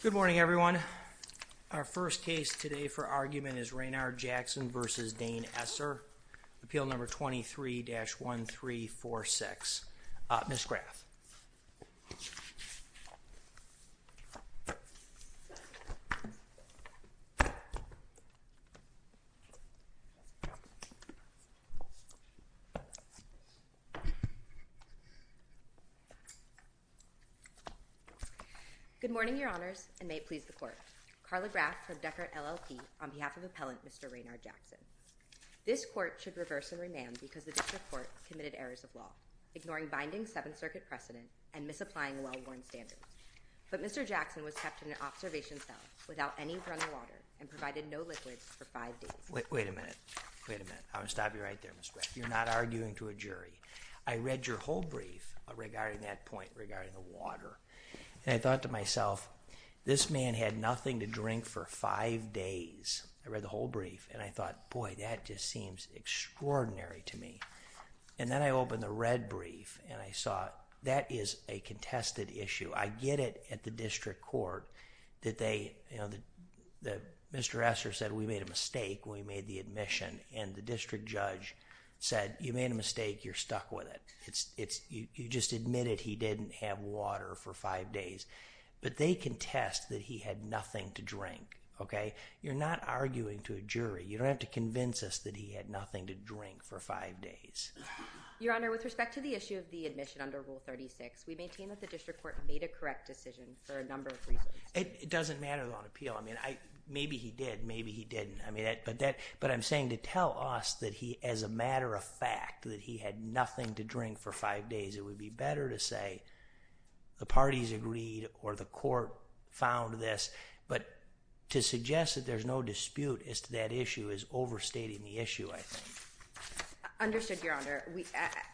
Good morning, everyone. Our first case today for argument is Raynard Jackson v. Dane Esser, appeal number 23-1346. Uh, Ms. Graff. Morning, Your Honors, and may it please the Court. Carla Graff from Dechert LLP on behalf of Appellant Mr. Raynard Jackson. This Court should reverse and remand because the District Court committed errors of law, ignoring binding Seventh Circuit precedent and misapplying well-worn standards. But Mr. Jackson was kept in an observation cell without any running water and provided no liquids for five days. Wait a minute. Wait a minute. I'm going to stop you right there, Ms. Graff. You're not arguing to a jury. I read your whole brief regarding that point, regarding the water, and I thought to myself, this man had nothing to drink for five days. I read the whole brief, and I thought, boy, that just seems extraordinary to me. And then I opened the red brief, and I saw that is a contested issue. I get it at the District Court that they, you know, that Mr. Esser said we made a mistake when we made the admission, and the district judge said, you made a mistake, you're stuck with it. It's it's you just admitted he didn't have water for five days. But they contest that he had nothing to drink, okay? You're not arguing to a jury. You don't have to convince us that he had nothing to drink for five days. Your Honor, with respect to the issue of the admission under Rule 36, we maintain that the District Court made a correct decision for a number of reasons. It doesn't matter on appeal. I mean, maybe he did, maybe he didn't. I mean, but that but I'm saying to tell us that he, as a matter of fact, that he had nothing to drink for five days, it would be better to say the parties agreed or the court found this. But to suggest that there's no dispute as to that issue is overstating the issue, I think. Understood, Your Honor.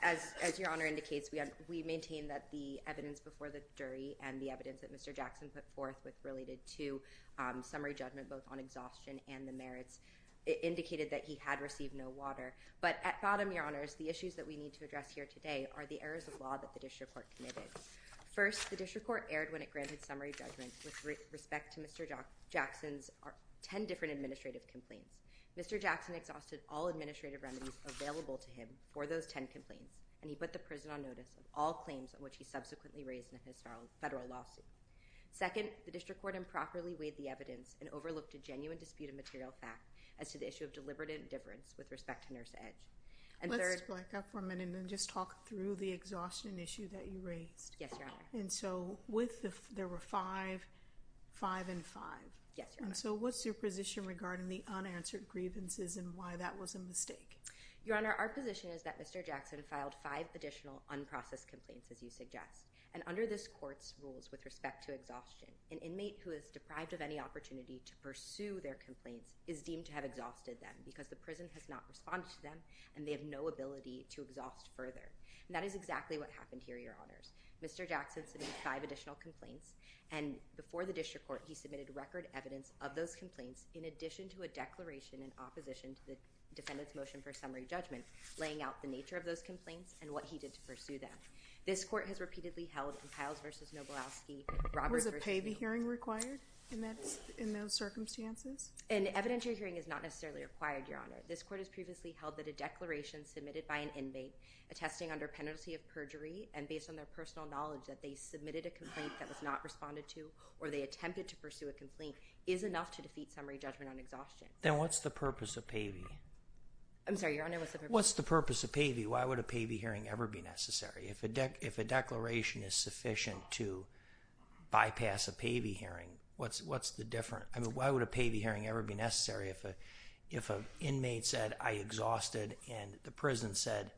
As Your Honor indicates, we maintain that the evidence before the jury and the evidence that Mr. Jackson put forth with related to um, summary judgment, both on exhaustion and the merits, indicated that he had received no water. But at bottom, Your Honors, the issues that we need to address here today are the errors of law that the District Court committed. First, the District Court erred when it granted summary judgment with respect to Mr. Jackson's uh, 10 different administrative complaints. Mr. Jackson exhausted all administrative remedies available to him for those 10 complaints, and he put the prison on notice of all claims on which he subsequently raised in his federal lawsuit. Second, the District Court improperly weighed the evidence and overlooked a genuine dispute of material fact as to the issue of deliberate indifference with respect to Nurse Edge. Let's back up for a minute and just talk through the exhaustion issue that you raised. Yes, Your Honor. And so with the there were five, five, and five. Yes, Your Honor. And so what's your position regarding the unanswered grievances and why that was a mistake? Your Honor, our position is that Mr. Jackson filed five additional unprocessed complaints, as you suggest. And under this court's rules with respect to exhaustion, an inmate who is deprived of any opportunity to pursue their complaints is deemed to have exhausted them because the prison has not responded to them and they have no ability to exhaust further. And that is exactly what happened here, Your Honors. Mr. Jackson submitted five additional complaints, and before the District Court, he submitted record evidence of those complaints in addition to a declaration in opposition to the defendant's motion for summary judgment, laying out the nature of those complaints and what he did to pursue them. This court has repeatedly held in Piles v. Noblowski, Roberts v. Was a Pavey hearing required in those circumstances? An evidentiary hearing is not necessarily required, Your Honor. This court has previously held that a declaration submitted by an inmate attesting under penalty of perjury and based on their personal knowledge that they submitted a complaint that was not responded to or they attempted to pursue a complaint is enough to defeat summary judgment on exhaustion. Then what's the purpose of Pavey? I'm sorry, Your Honor, what's the purpose? What's the purpose of Pavey? Why would a Pavey hearing ever be necessary? If a declaration is sufficient to bypass a Pavey hearing, what's the difference? I mean, why would a Pavey hearing ever be necessary if an inmate said, I exhausted, and the prison said,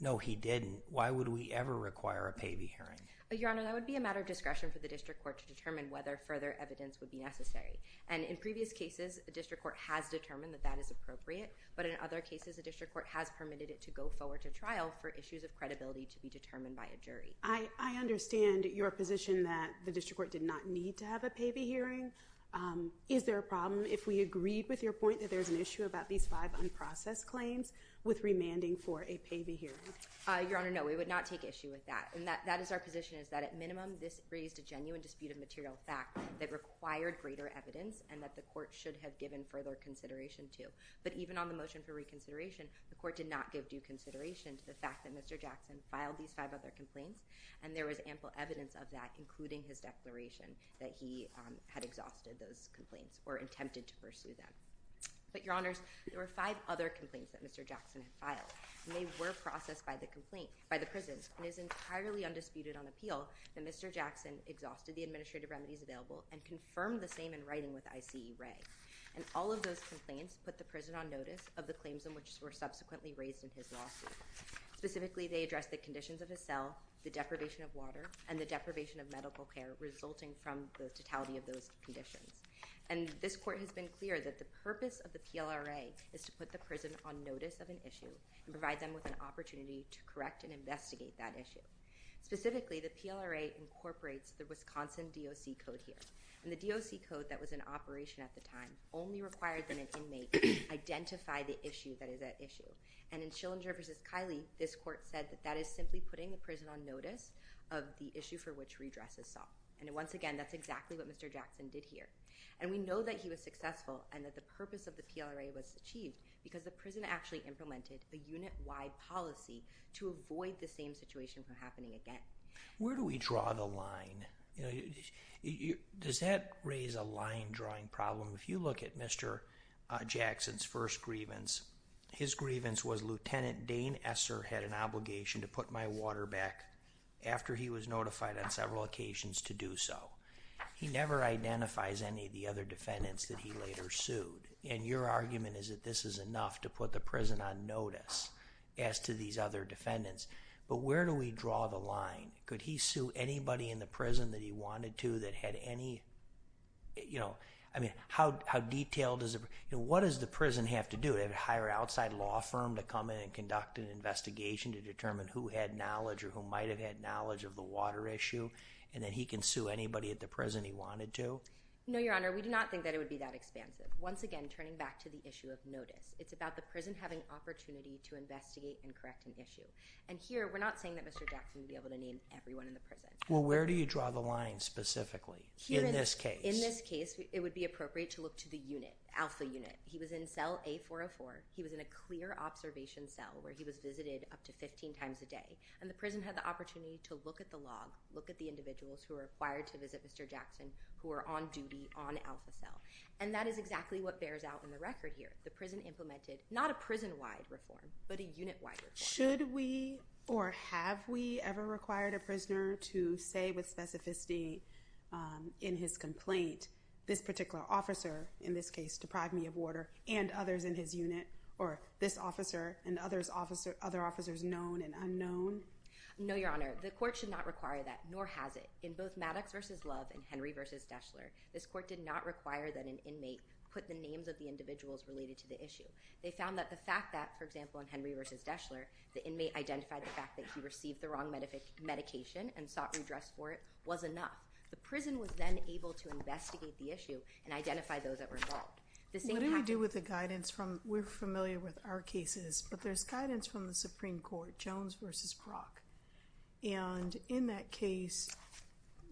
no, he didn't? Why would we ever require a Pavey hearing? Your Honor, that would be a matter of discretion for the District Court to determine whether further evidence would be necessary. And in previous cases, a District Court has determined that that is appropriate, but in other cases, a District Court has permitted it to go forward to trial for issues of credibility to be determined by a jury. I understand your position that the District Court did not need to have a Pavey hearing, um, Is there a problem if we agreed with your point that there's an issue about these five unprocessed claims with remanding for a Pavey hearing? Uh, Your Honor, no, we would not take issue with that. And that is our position, is that at minimum, this raised a genuine dispute of material fact that required greater evidence and that the court should have given further consideration to. But even on the motion for reconsideration, the court did not give due consideration to the fact that Mr. Jackson filed these five other complaints, and there was ample evidence of that, including his declaration that he um, had exhausted those complaints or attempted to pursue them. But, Your Honors, there were five other complaints that Mr. Jackson had filed, and they were processed by the complaint, by the prisons. And it is entirely undisputed on appeal that Mr. Jackson exhausted the administrative remedies available and confirmed the same in writing with ICE Ray. And all of those complaints put the prison on notice of the claims in which were subsequently raised in his lawsuit. Specifically, they addressed the conditions of his cell, the deprivation of water, and the deprivation of medical care resulting from the totality of those conditions. And this court has been clear that the purpose of the PLRA is to put the prison on notice of an issue and provide them with an opportunity to correct and investigate that issue. Specifically, the PLRA incorporates the Wisconsin DOC code here. And the DOC code that was in operation at the time only required that an inmate identify the issue that is at issue. And in Schillinger v. Kiley, this court said that that is simply putting the prison on notice of the issue for which redress is sought. And once again, that's exactly what Mr. Jackson did here. And we know that he was successful and that the purpose of the PLRA was achieved because the prison actually implemented a unit-wide policy to avoid the same situation from happening again. Where do we draw the line? Does that raise a line-drawing problem? If you look at Mr. Uh, Jackson's first grievance, his grievance was Lieutenant Dane Esser had an obligation to put my water back after he was notified on several occasions to do so. He never identifies any of the other defendants that he later sued. And your argument is that this is enough to put the prison on notice as to these other defendants. But where do we draw the line? Could he sue anybody in the prison that he wanted to that had any, you know, I mean, how how detailed is it? What does the prison have to do? Do they have to hire an outside law firm to come in and conduct an investigation to determine who had knowledge or who might have had knowledge of the water issue? And then he can sue anybody at the prison he wanted to? No, Your Honor. We do not think that it would be that expansive. Once again, turning back to the issue of notice, it's about the prison having opportunity to investigate and correct an issue. And here, we're not saying that Mr. Jackson would be able to name everyone in the prison. Well, where do you draw the line specifically in this case? In this case, it would be appropriate to look to the unit, Alpha Unit. He was in cell A404. He was in a clear observation cell where he was visited up to 15 times a day. And the prison had the opportunity to look at the log, look at the individuals who were required to visit Mr. Jackson, who were on duty on Alpha Cell. And that is exactly what bears out in the record here. The prison implemented not a prison-wide reform, but a unit-wide reform. Should we or have we ever required a prisoner to say with specificity um, in his complaint, this particular officer, in this case, deprived me of water, and others in his unit, or this officer and other officers known and unknown? No, Your Honor. The court should not require that, nor has it. In both Maddox v. Love and Henry v. Deshler, this court did not require that an inmate put the names of the individuals related to the issue. They found that the fact that, for example, in Henry v. Deshler, the inmate identified the fact that he received the wrong medication and sought redress for it was enough. The prison was then able to investigate the issue and identify those that were involved. What do we do with the guidance from, we're familiar with our cases, but there's guidance from the Supreme Court, Jones v. Bock. And in that case,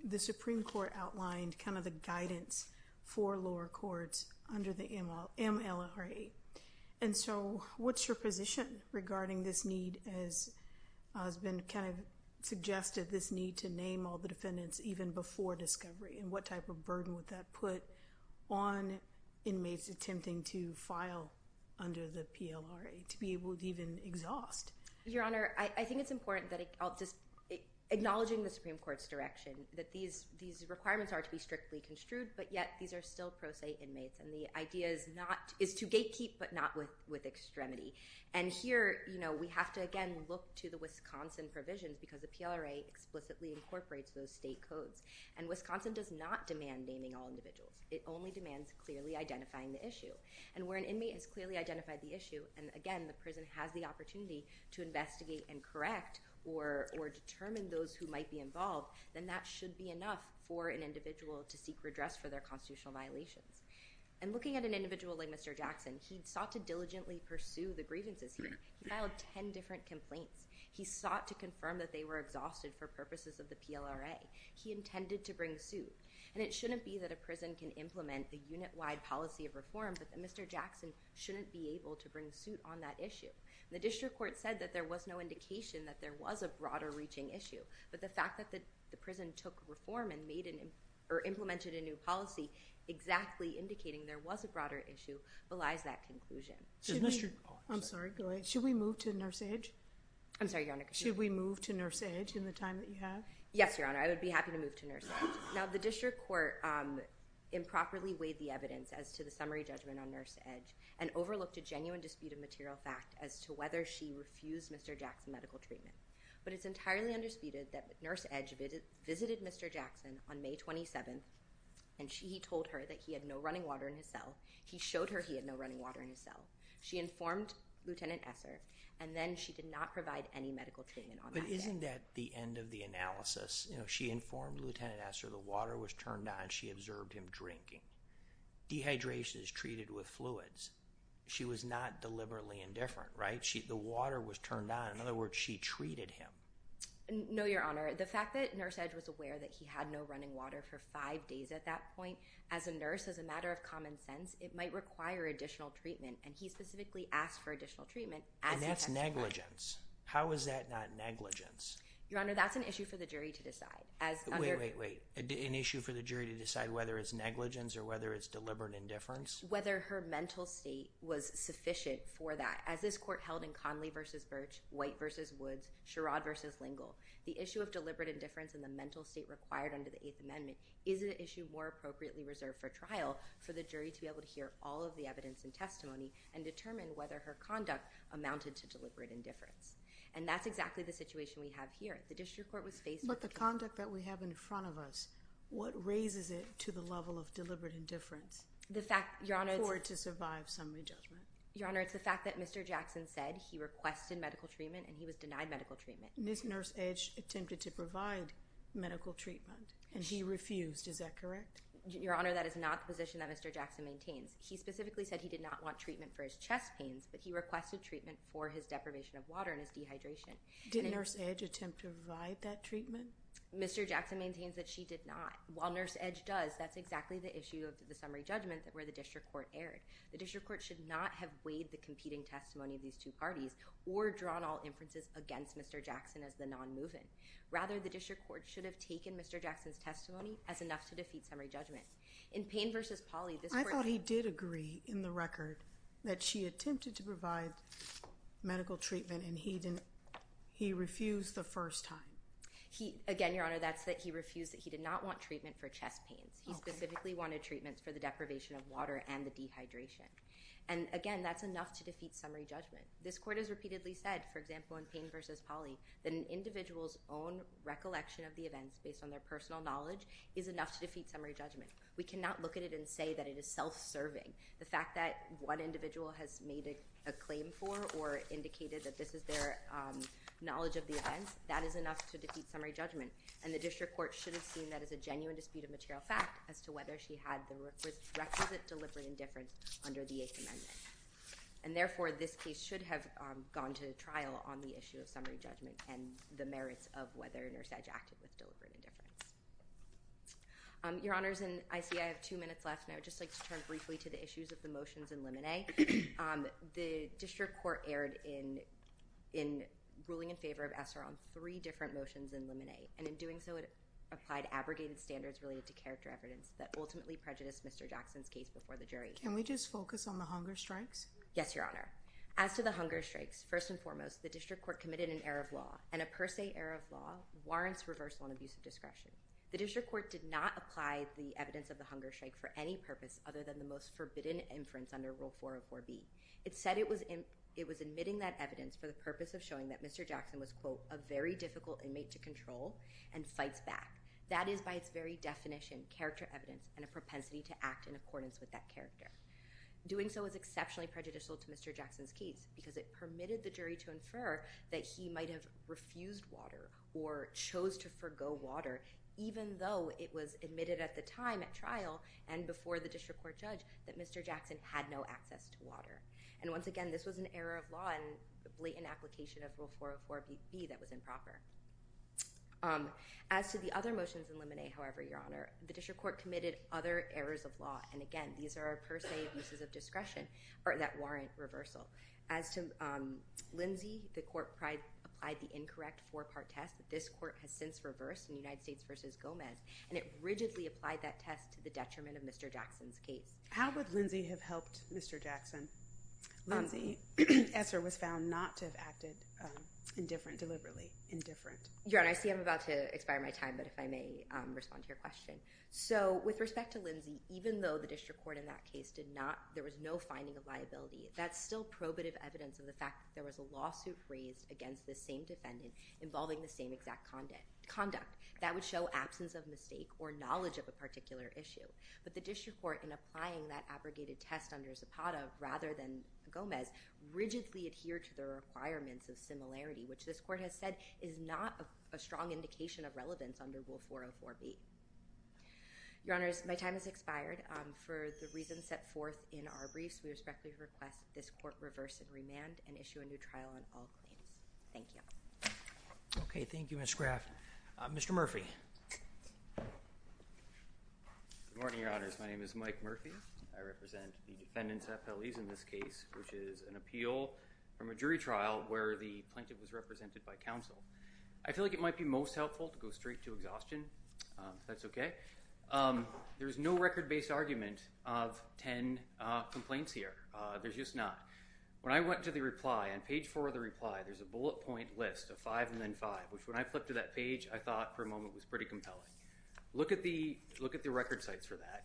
the Supreme Court outlined kind of the guidance for lower courts under the PLRA. And so what's your position regarding this need, as has been kind of suggested, this need to name all the defendants even before discovery? And what type of burden would that put on inmates attempting to file under the PLRA to be able to even exhaust? Your Honor, I think it's important that, acknowledging the Supreme Court's direction, that these requirements are to be strictly construed, but yet these are still pro se inmates. And the idea is not is to gatekeep, but not with extremity. And here, you know, we have to, again, look to the Wisconsin provisions because the PLRA explicitly incorporates those state codes. And Wisconsin does not demand naming all individuals. It only demands clearly identifying the issue. And where an inmate has clearly identified the issue, and again, the prison has the opportunity to investigate and correct or determine those who might be involved, then that should be enough for an individual to seek redress for their constitutional violations. And looking at an individual like Mr. Jackson, he sought to diligently pursue the grievances here. He filed 10 different complaints. He sought to confirm that they were exhausted for purposes of the PLRA. He intended to bring suit. And it shouldn't be that a prison can implement a unit-wide policy of reform, but that Mr. Jackson shouldn't be able to bring suit on that issue. The district court said that there was no indication that there was a broader-reaching issue. But the fact that the prison took reform and made an or implemented a new policy exactly indicating there was a broader issue belies that conclusion. I'm sorry, go ahead. Should we move to Nurse Edge? I'm sorry, Your Honor. Should we move to Nurse Edge in the time that you have? Yes, Your Honor. I would be happy to move to Nurse Edge. Now, the district court um, improperly weighed the evidence as to the summary judgment on Nurse Edge and overlooked a genuine dispute of material fact as to whether she refused Mr. Jackson medical treatment. But it's entirely undisputed that Nurse Edge visited Mr. Jackson on May 27th, and he told her that he had no running water in his cell. He showed her he had no running water in his cell. She informed Lieutenant Esser, and then she did not provide any medical treatment on that day. But isn't that the end of the analysis? You know, she informed Lieutenant Esser the water was turned on. She observed him drinking. Dehydration is treated with fluids. She was not deliberately indifferent, right? The water was turned on. In other words, she treated him. No, Your Honor. The fact that Nurse Edge was aware that he had no running water for five days at that point, as a nurse, as a matter of common sense, it might require additional treatment, and he specifically asked for additional treatment. And that's negligence. How is that not negligence? Your Honor, that's an issue for the jury to decide. As wait, wait, wait. An issue for the jury to decide whether it's negligence or whether it's deliberate indifference? Whether her mental state was sufficient for that. As this court held in Conley v. Birch, White v. Woods, Sherrod v. Lingle, the issue of deliberate indifference and the mental state required under the Eighth Amendment is an issue more appropriately reserved for trial for the jury to be able to hear all of the evidence and testimony and determine whether her conduct amounted to deliberate indifference. And that's exactly the situation we have here. The district court was faced with... But the conduct that we have in front of us, what raises it to the level of deliberate indifference? The fact, Your Honor... For it to survive summary judgment. Your Honor, it's the fact that Mr. Jackson said he requested medical treatment and he was denied medical treatment. Ms. Nurse Edge attempted to provide medical treatment and he refused. Is that correct? Your Honor, that is not the position that Mr. Jackson maintains. He specifically said he did not want treatment for his chest pains, but he requested treatment for his deprivation of water and his dehydration. Did Nurse Edge attempt to provide that treatment? Mr. Jackson maintains that she did not. While Nurse Edge does, that's exactly the issue of the summary judgment that where the district court erred. The district court should not have weighed the competing testimony of these two parties or drawn all inferences against Mr. Jackson as the non-movant. Rather, the district court should have taken Mr. Jackson's testimony as enough to defeat summary judgment. In Payne v. Pauley, this court... I thought he did agree in the record that she attempted to provide medical treatment and he refused the first time. Again, Your Honor, that's that he refused that he did not want treatment for chest pains. He specifically wanted treatments for the deprivation of water and the dehydration. And again, that's enough to defeat summary judgment. This court has repeatedly said, for example, in Payne v. Pauley, that an individual's own recollection of the events based on their personal knowledge is enough to defeat summary judgment. We cannot look at it and say that it is self-serving. The fact that one individual has made a claim for or indicated that this is their um, knowledge of the events, that is enough to defeat summary judgment. And the district court should have seen that as a genuine dispute of material fact as to whether she had the requisite deliberate indifference under the Eighth Amendment. And therefore, this case should have um, gone to trial on the issue of summary judgment and the merits of whether Nurse Edge acted with deliberate indifference. Um, Your Honors, and I see I have two minutes left, and I would just like to turn briefly to the issues of the motions in limine. Um, the district court erred in ruling in favor of Esser on three different motions in limine. And in doing so, it applied abrogated standards related to character evidence that ultimately prejudiced Mr. Jackson's case before the jury. Can we just focus on the hunger strikes? Yes, Your Honor. As to the hunger strikes, first and foremost, the district court committed an error of law, and a per se error of law warrants reversal and abuse of discretion. The district court did not apply the evidence of the hunger strike for any purpose other than the most forbidden inference under Rule 404B. It said it was admitting that evidence for the purpose of showing that Mr. Jackson was, quote, a very difficult inmate to control and fights back. That is, by its very definition, character evidence and a propensity to act in accordance with that character. Doing so was exceptionally prejudicial to Mr. Jackson's case because it permitted the jury to infer that he might have refused water or chose to forgo water even though it was admitted at the time at trial and before the district court judge that Mr. Jackson had no access to water. And once again, this was an error of law and blatant application of Rule 404B that was improper. Um, as to the other motions in limine, however, Your Honor, the district court committed other errors of law. And again, these are per se abuses of discretion that warrant reversal. As to um, Lindsay, the court applied the incorrect four-part test that this court has since reversed in United States v. Gomez, and it rigidly applied that test to the detriment of Mr. Jackson's case. How would Lindsay have helped Mr. Jackson? Um, Lindsay Esser was found not to have acted um, indifferent, deliberately indifferent. Your Honor, I see I'm about to expire my time, but if I may um, respond to your question. So with respect to Lindsay, even though the district court in that case did not, there was no finding of liability, that's still probative evidence of the fact that there was a lawsuit raised against the same defendant involving the same exact conduct. That would show absence of mistake or knowledge of a particular issue. But the district court, in applying that abrogated test under Zapata rather than Gomez, rigidly adhered to the requirements of similarity, which this court has said is not a strong indication of relevance under Rule 404B. Your Honors, my time has expired. Um, for the reasons set forth in our briefs, we respectfully request that this court reverse and remand and issue a new trial on all claims. Thank you. Okay, thank you, Ms. Graff. Uh, Mr. Murphy. Good morning, Your Honors. My name is Mike Murphy. I represent the defendant's appellees in this case, which is an appeal from a jury trial where the plaintiff was represented by counsel. I feel like it might be most helpful to go straight to exhaustion, um, if that's okay. Um, there's no record-based argument of 10 uh, complaints here. Uh, there's just not. When I went to the reply, on page 4 of the reply, there's a bullet point list of 5 and then 5, which when I flipped to that page, I thought for a moment was pretty compelling. Look at the record cites for that.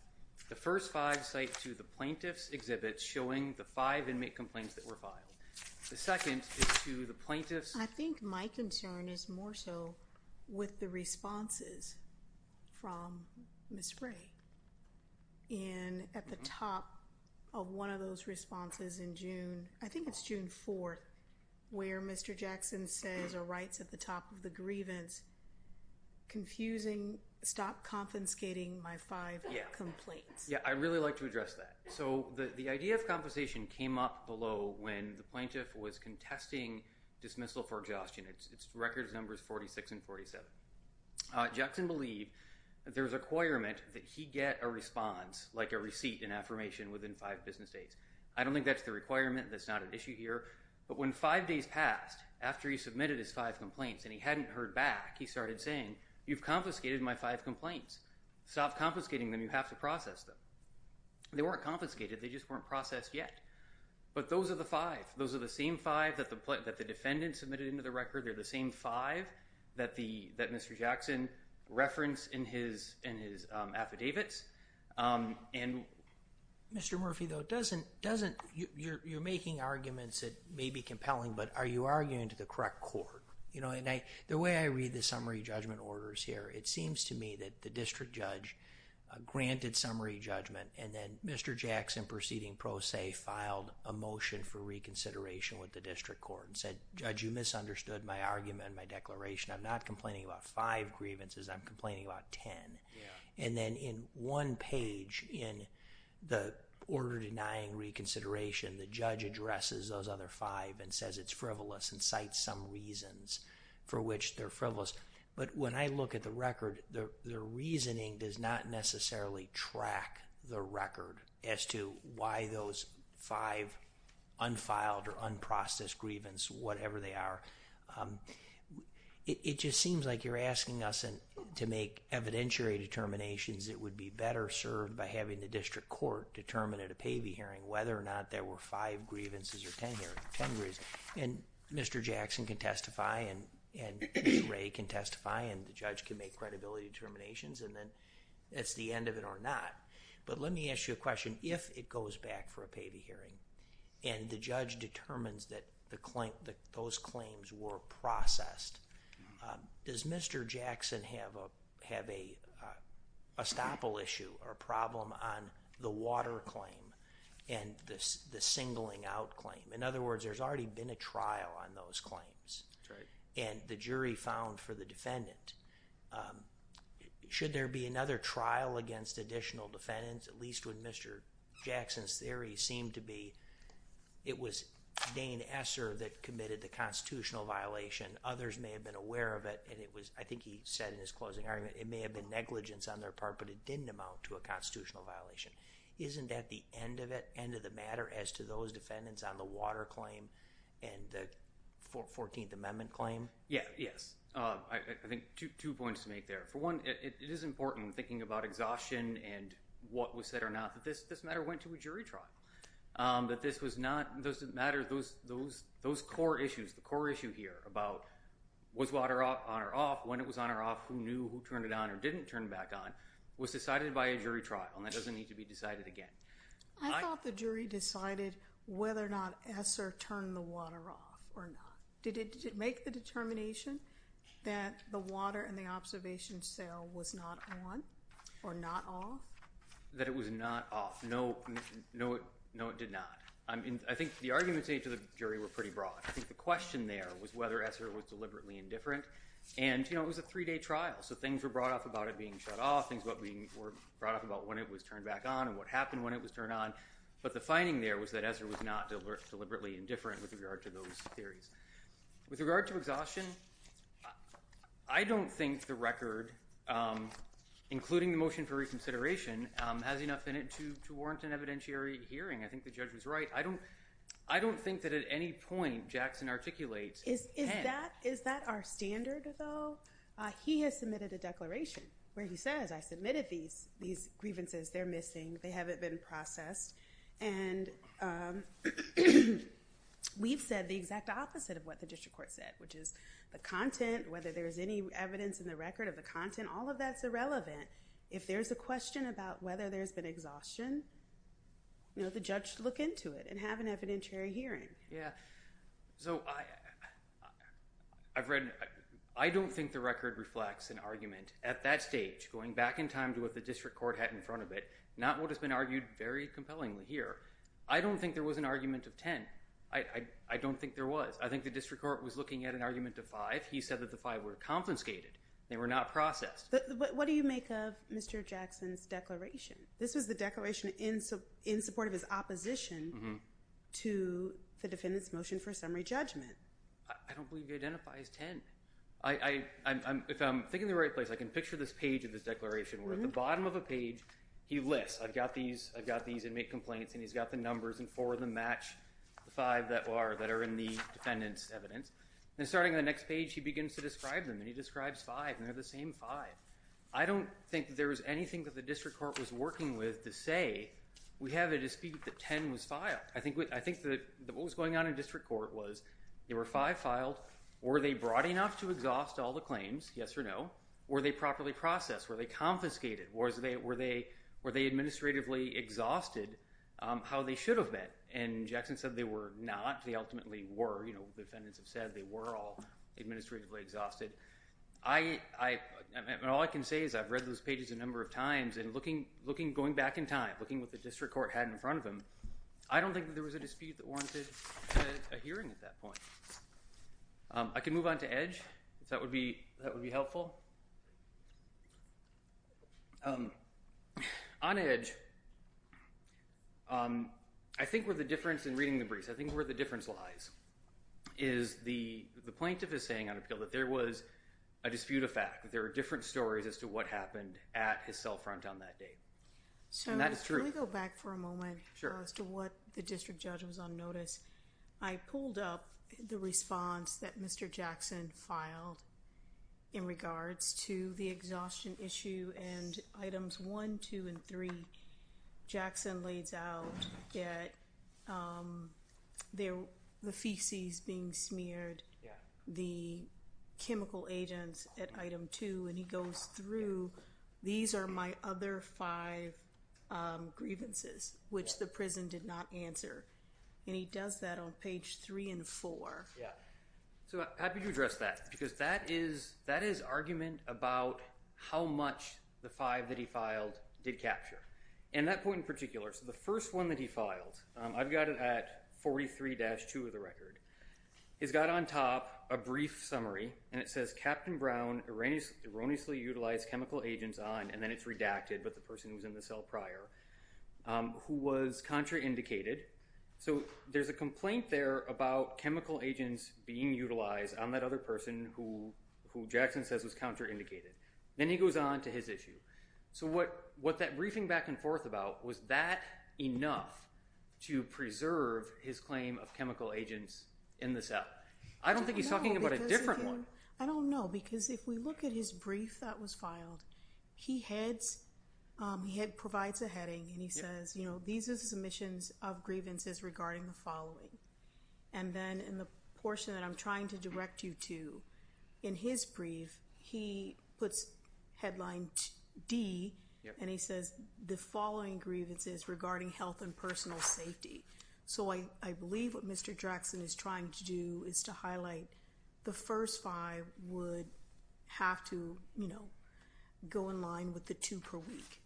The first five cite to the plaintiff's exhibits showing the five inmate complaints that were filed. The second is to the plaintiff's... I think my concern is more so with the responses from Ms. Ray. And at the mm-hmm. top of one of those responses in June, I think it's June 4th, where Mr. Jackson says or writes at the top of the grievance, confusing, stop confiscating my five complaints. Yeah, I'd really like to address that. So the idea of compensation came up below when the plaintiff was contesting dismissal for exhaustion. It's records numbers 46 and 47. Uh, Jackson believed that there was a requirement that he get a response, like a receipt and affirmation, within five business days. I don't think that's the requirement. That's not an issue here. But when five days passed after he submitted his five complaints and he hadn't heard back, he started saying, you've confiscated my five complaints. Stop confiscating them. You have to process them. They weren't confiscated. They just weren't processed yet. But those are the five. Those are the same five that the defendant submitted into the record. They're the same five that Mr. Jackson referenced in his um, affidavits. Um, and Mr. Murphy, though, doesn't you're you're making arguments that may be compelling, but are you arguing to the correct court? You know, and the way I read the summary judgment orders here, it seems to me that the district judge uh, granted summary judgment and then Mr. Jackson, proceeding pro se, filed a motion for reconsideration with the district court and said, Judge, you misunderstood my argument and my declaration. I'm not complaining about five grievances. I'm complaining about ten. And then in one page in the order denying reconsideration, the judge addresses those other five and says it's frivolous and cites some reasons for which they're frivolous. But when I look at the record, the reasoning does not necessarily track the record as to why those five unfiled or unprocessed grievances, whatever they are, um, it just seems like you're asking us to make evidentiary determinations that would be better served by having the district court determine at a Pavey hearing whether or not there were five grievances or ten grievances. And Mr. Jackson can testify and Ms. Ray can testify and the judge can make credibility determinations and then that's the end of it or not. But let me ask you a question. If it goes back for a Pavey hearing and the judge determines that those claims were processed, Um, does Mr. Jackson have a uh, estoppel issue or problem on the water claim and the singling out claim? In other words, there's already been a trial on those claims and the jury found for the defendant. Um, should there be another trial against additional defendants, at least when Mr. Jackson's theory seemed to be it was Dane Esser that committed the constitutional violation. Others may have been aware of it, and it was, I think he said in his closing argument, it may have been negligence on their part, but it didn't amount to a constitutional violation. Isn't that the end of it, end of the matter, as to those defendants on the water claim and the 14th Amendment claim? Yeah, yes. Uh, I think two points to make there. For one, it is important, thinking about exhaustion and what was said or not, that this matter went to a jury trial. Um, that this was not, those those those core issues, the core issue here about was water on or off, when it was on or off, who knew, who turned it on or didn't turn it back on, was decided by a jury trial, and that doesn't need to be decided again. I thought the jury decided whether or not Esser turned the water off or not. Did it make the determination that the water in the observation cell was not on or not off? That it was not off. No, no, it did not. I think the arguments made to the jury were pretty broad. I think the question there was whether Esser was deliberately indifferent, and you know, it was a three-day trial, so things were brought up about it being shut off, things were brought up about when it was turned back on and what happened when it was turned on, but the finding there was that Esser was not deliberately indifferent with regard to those theories. With regard to exhaustion, I don't think the record, um, including the motion for reconsideration, um, has enough in it to warrant an evidentiary hearing. I think the judge was right. I don't think that at any point Jackson articulates Is that our standard, though? Uh, he has submitted a declaration where he says, I submitted these grievances, they're missing, they haven't been processed, and um, we've said the exact opposite of what the district court said, which is the content, whether there's any evidence in the record of the content, all of that's irrelevant. If there's a question about whether there's been exhaustion, you know, the judge should look into it and have an evidentiary hearing. Yeah. So I've read, I don't think the record reflects an argument at that stage, going back in time to what the district court had in front of it, not what has been argued very compellingly here. I don't think there was an argument of 10. I don't think there was. I think the district court was looking at an argument of 5. He said that the 5 were confiscated. They were not processed. But what do you make of Mr. Jackson's declaration? This was the declaration in support of his opposition mm-hmm. to the defendant's motion for summary judgment. I don't believe he identifies 10. If I'm thinking the right place, I can picture this page of this declaration where at the mm-hmm. bottom of a page he lists, I've got these inmate complaints, and he's got the numbers, and four of them match five that are in the defendant's evidence. And starting on the next page, he begins to describe them, and he describes five, and they're the same five. I don't think there was anything that the district court was working with to say, we have a dispute that 10 was filed. I think that what was going on in district court was there were five filed. Were they broad enough to exhaust all the claims, yes or no? Were they properly processed? Were they confiscated? Were they administratively exhausted Um, how they should have been? And Jackson said they were not. They ultimately were. You know, the defendants have said they were all administratively exhausted. I I all I can say is I've read those pages a number of times, and looking looking going back in time, looking what the district court had in front of them, I don't think there was a dispute that warranted a hearing at that point. Um, I can move on to Edge, if that would be that would be helpful. Um, on Edge, Um, I think where the difference in reading the briefs, I think where the difference lies, is the plaintiff is saying on appeal that there was a dispute of fact, that there were different stories as to what happened at his cell front on that day. And that is true. Can we go back for a moment uh, as to what the district judge was on notice? I pulled up the response that Mr. Jackson filed in regards to the exhaustion issue, and items one, two, and three, Jackson lays out that um, the feces being smeared, the chemical agents at item two, and he goes through, these are my other five um, grievances, which the prison did not answer. And he does that on page three and four. Yeah. So happy to address that, because that is argument about how much the five that he filed did capture. And that point in particular, so the first one that he filed, um, I've got it at 43-2 of the record. He's got on top a brief summary, and it says Captain Brown erroneously utilized chemical agents on, and then it's redacted, but the person who's in the cell prior, um, who was contraindicated. So there's a complaint there about chemical agents being utilized on that other person who Jackson says was contraindicated. Then he goes on to his issue. So what that briefing back and forth about, was that enough to preserve his claim of chemical agents in the cell? I don't think he's talking about a different one. I don't know, because if we look at his brief that was filed, he um, provides a heading, and he says, you know, these are the submissions of grievances regarding the following. And then in the portion that I'm trying to direct you to, in his brief, he puts headline D, and he says, the following grievances regarding health and personal safety. So I believe what Mr. Jackson is trying to do is to highlight the first five would have to you know, go in line with the two per week.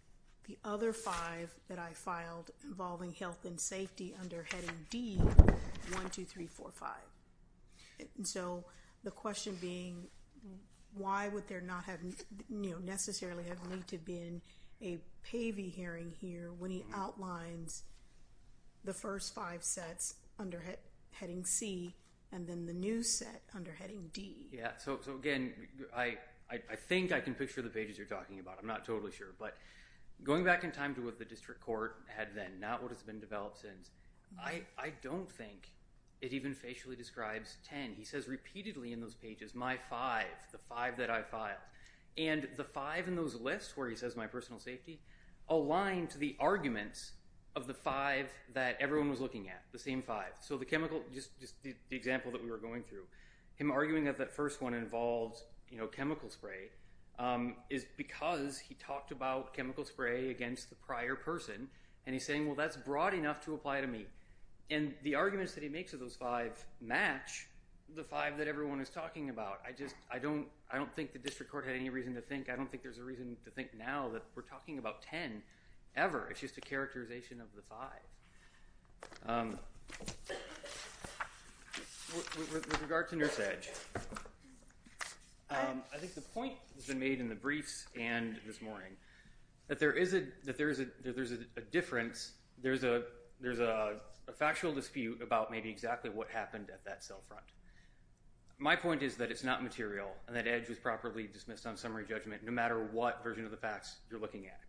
The other five that I filed involving health and safety under heading D, one, two, three, four, five. And so the question being, why would there not have necessarily have need to been a Pavey hearing here when he mm-hmm. outlines the first five sets under heading C, and then the new set under heading D? Yeah, so again, I think I can picture the pages you're talking about. I'm not totally sure. But going back in time to what the district court had then, not what has been developed since, I mm-hmm. don't think it even facially describes 10. He says repeatedly in those pages, my five, the five that I filed. And the five in those lists where he says my personal safety, align to the arguments of the five that everyone was looking at, the same five. So the chemical, just the example that we were going through, him arguing that that first one involved you know, chemical spray, um, is because he talked about chemical spray against the prior person. And he's saying, well, that's broad enough to apply to me. And the arguments that he makes of those five match the five that everyone is talking about. I just, I don't think the district court had any reason to think, I don't think there's a reason to think now that we're talking about 10 ever. It's just a characterization of the five. Um, with regard to Nurse Edge, um, I think the point has been made in the briefs and this morning that there is a difference, there's a factual dispute about maybe exactly what happened at that cell front. My point is that it's not material and that Edge was properly dismissed on summary judgment no matter what version of the facts you're looking at.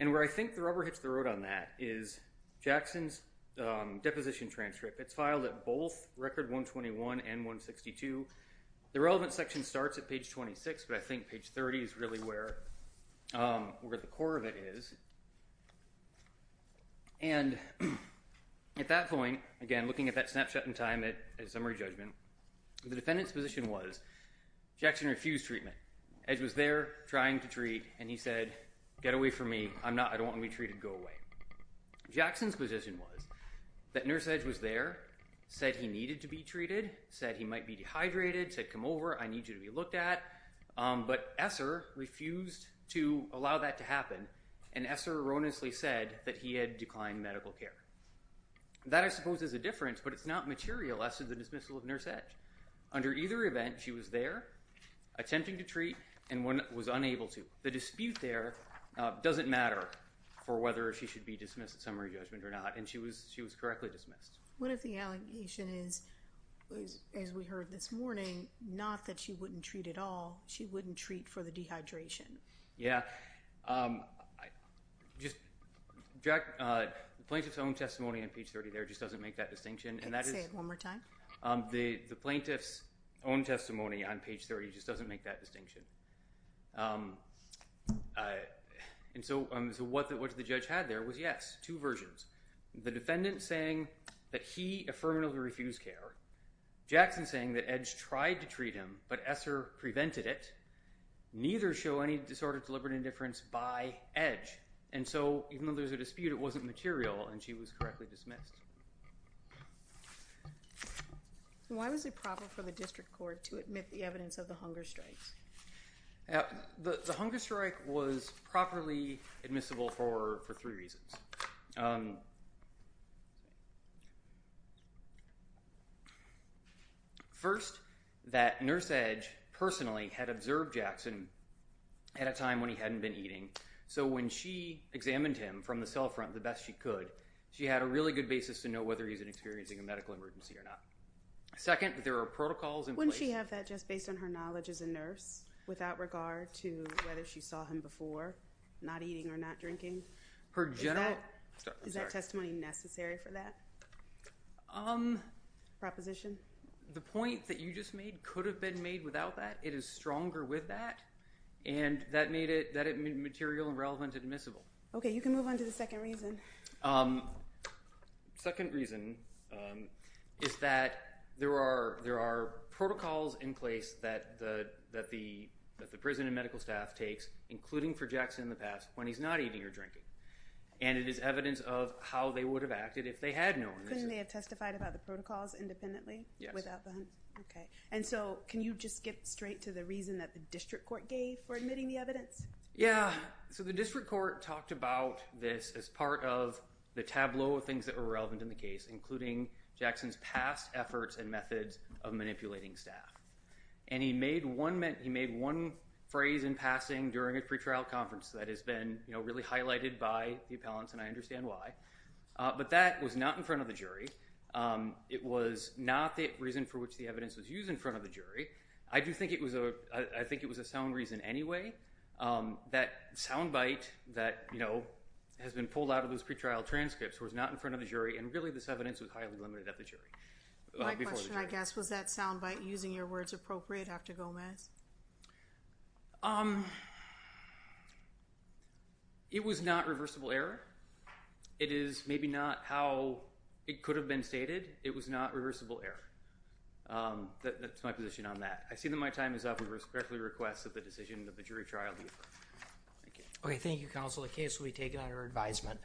And where I think the rubber hits the road on that is Jackson's um, deposition transcript. It's filed at both record 121 and 162. The relevant section starts at page 26, but I think page 30 is really where um, the core of it is. And at that point, again, looking at that snapshot in time at summary judgment, the defendant's position was Jackson refused treatment. Edge was there trying to treat and he said, get away from me, I don't want to be treated, go away. Jackson's position was that Nurse Edge was there, said he needed to be treated, said he might be dehydrated, said come over, I need you to be looked at. Um, but Esser refused to allow that to happen and Esser erroneously said that he had declined medical care. That I suppose is a difference, but it's not material as to the dismissal of Nurse Edge. Under either event, she was there attempting to treat and was unable to. The dispute there uh, doesn't matter for whether she should be dismissed at summary judgment or not, and she was correctly dismissed. What if the allegation is, as we heard this morning, not that she wouldn't treat at all, she wouldn't treat for the dehydration? Yeah, just Uh, the plaintiff's own testimony on page 30 there just doesn't make that distinction. And that is say it one more time. Um, the plaintiff's own testimony on page 30 just doesn't make that distinction. Um, uh, and so um, what the judge had there was, yes, two versions. The defendant saying that he affirmatively refused care, Jackson saying that Edge tried to treat him, but Esser prevented it. Neither show any disorder of deliberate indifference by Edge. And so even though there's a dispute, it wasn't material and she was correctly dismissed. Why was it proper for the district court to admit the evidence of the hunger strikes? Uh, the hunger strike was properly admissible for three reasons. Um, first, that Nurse Edge personally had observed Jackson at a time when he hadn't been eating. So when she examined him from the cell front the best she could, she had a really good basis to know whether he's experiencing a medical emergency or not. Second, there are protocols in Wouldn't she have that just based on her knowledge as a nurse without regard to whether she saw him before, not eating or not drinking? Her general. that- Sorry, I'm Is that testimony necessary for that Um, proposition? the point that you just made could have been made without that. It is stronger with that, and that made it that it made material and relevant and admissible. Okay, you can move on to the second reason. Um, second reason um, is that there are there are protocols in place that the that the that the prison and medical staff takes, including for Jackson in the past, when he's not eating or drinking, and it is evidence of how they would have acted if they had known this. Couldn't they have testified about the protocols independently? Without the hunt? Okay. And so can you just get straight to the reason that the district court gave for admitting the evidence? Yeah. So the district court talked about this as part of the tableau of things that were relevant in the case, including Jackson's past efforts and methods of manipulating staff. And he made one he made one phrase in passing during a pretrial conference that has been you know really highlighted by the appellants, and I understand why. Uh, but that was not in front of the jury. Um, it was not the reason for which the evidence was used in front of the jury. I do think it was a. I, I think it was a sound reason anyway. Um, that soundbite that you know has been pulled out of those pretrial transcripts was not in front of the jury, and really this evidence was highly limited at the jury. uh, My question, I guess, was that soundbite using your words appropriate after Gomez? Um, it was not reversible error. It is maybe not how it could have been stated. It was not reversible error. Um, that's my position on that. I see that my time is up. We respectfully request that the decision of the jury trial be affirmed. Thank you. Okay, thank you, counsel. The case will be taken under advisement.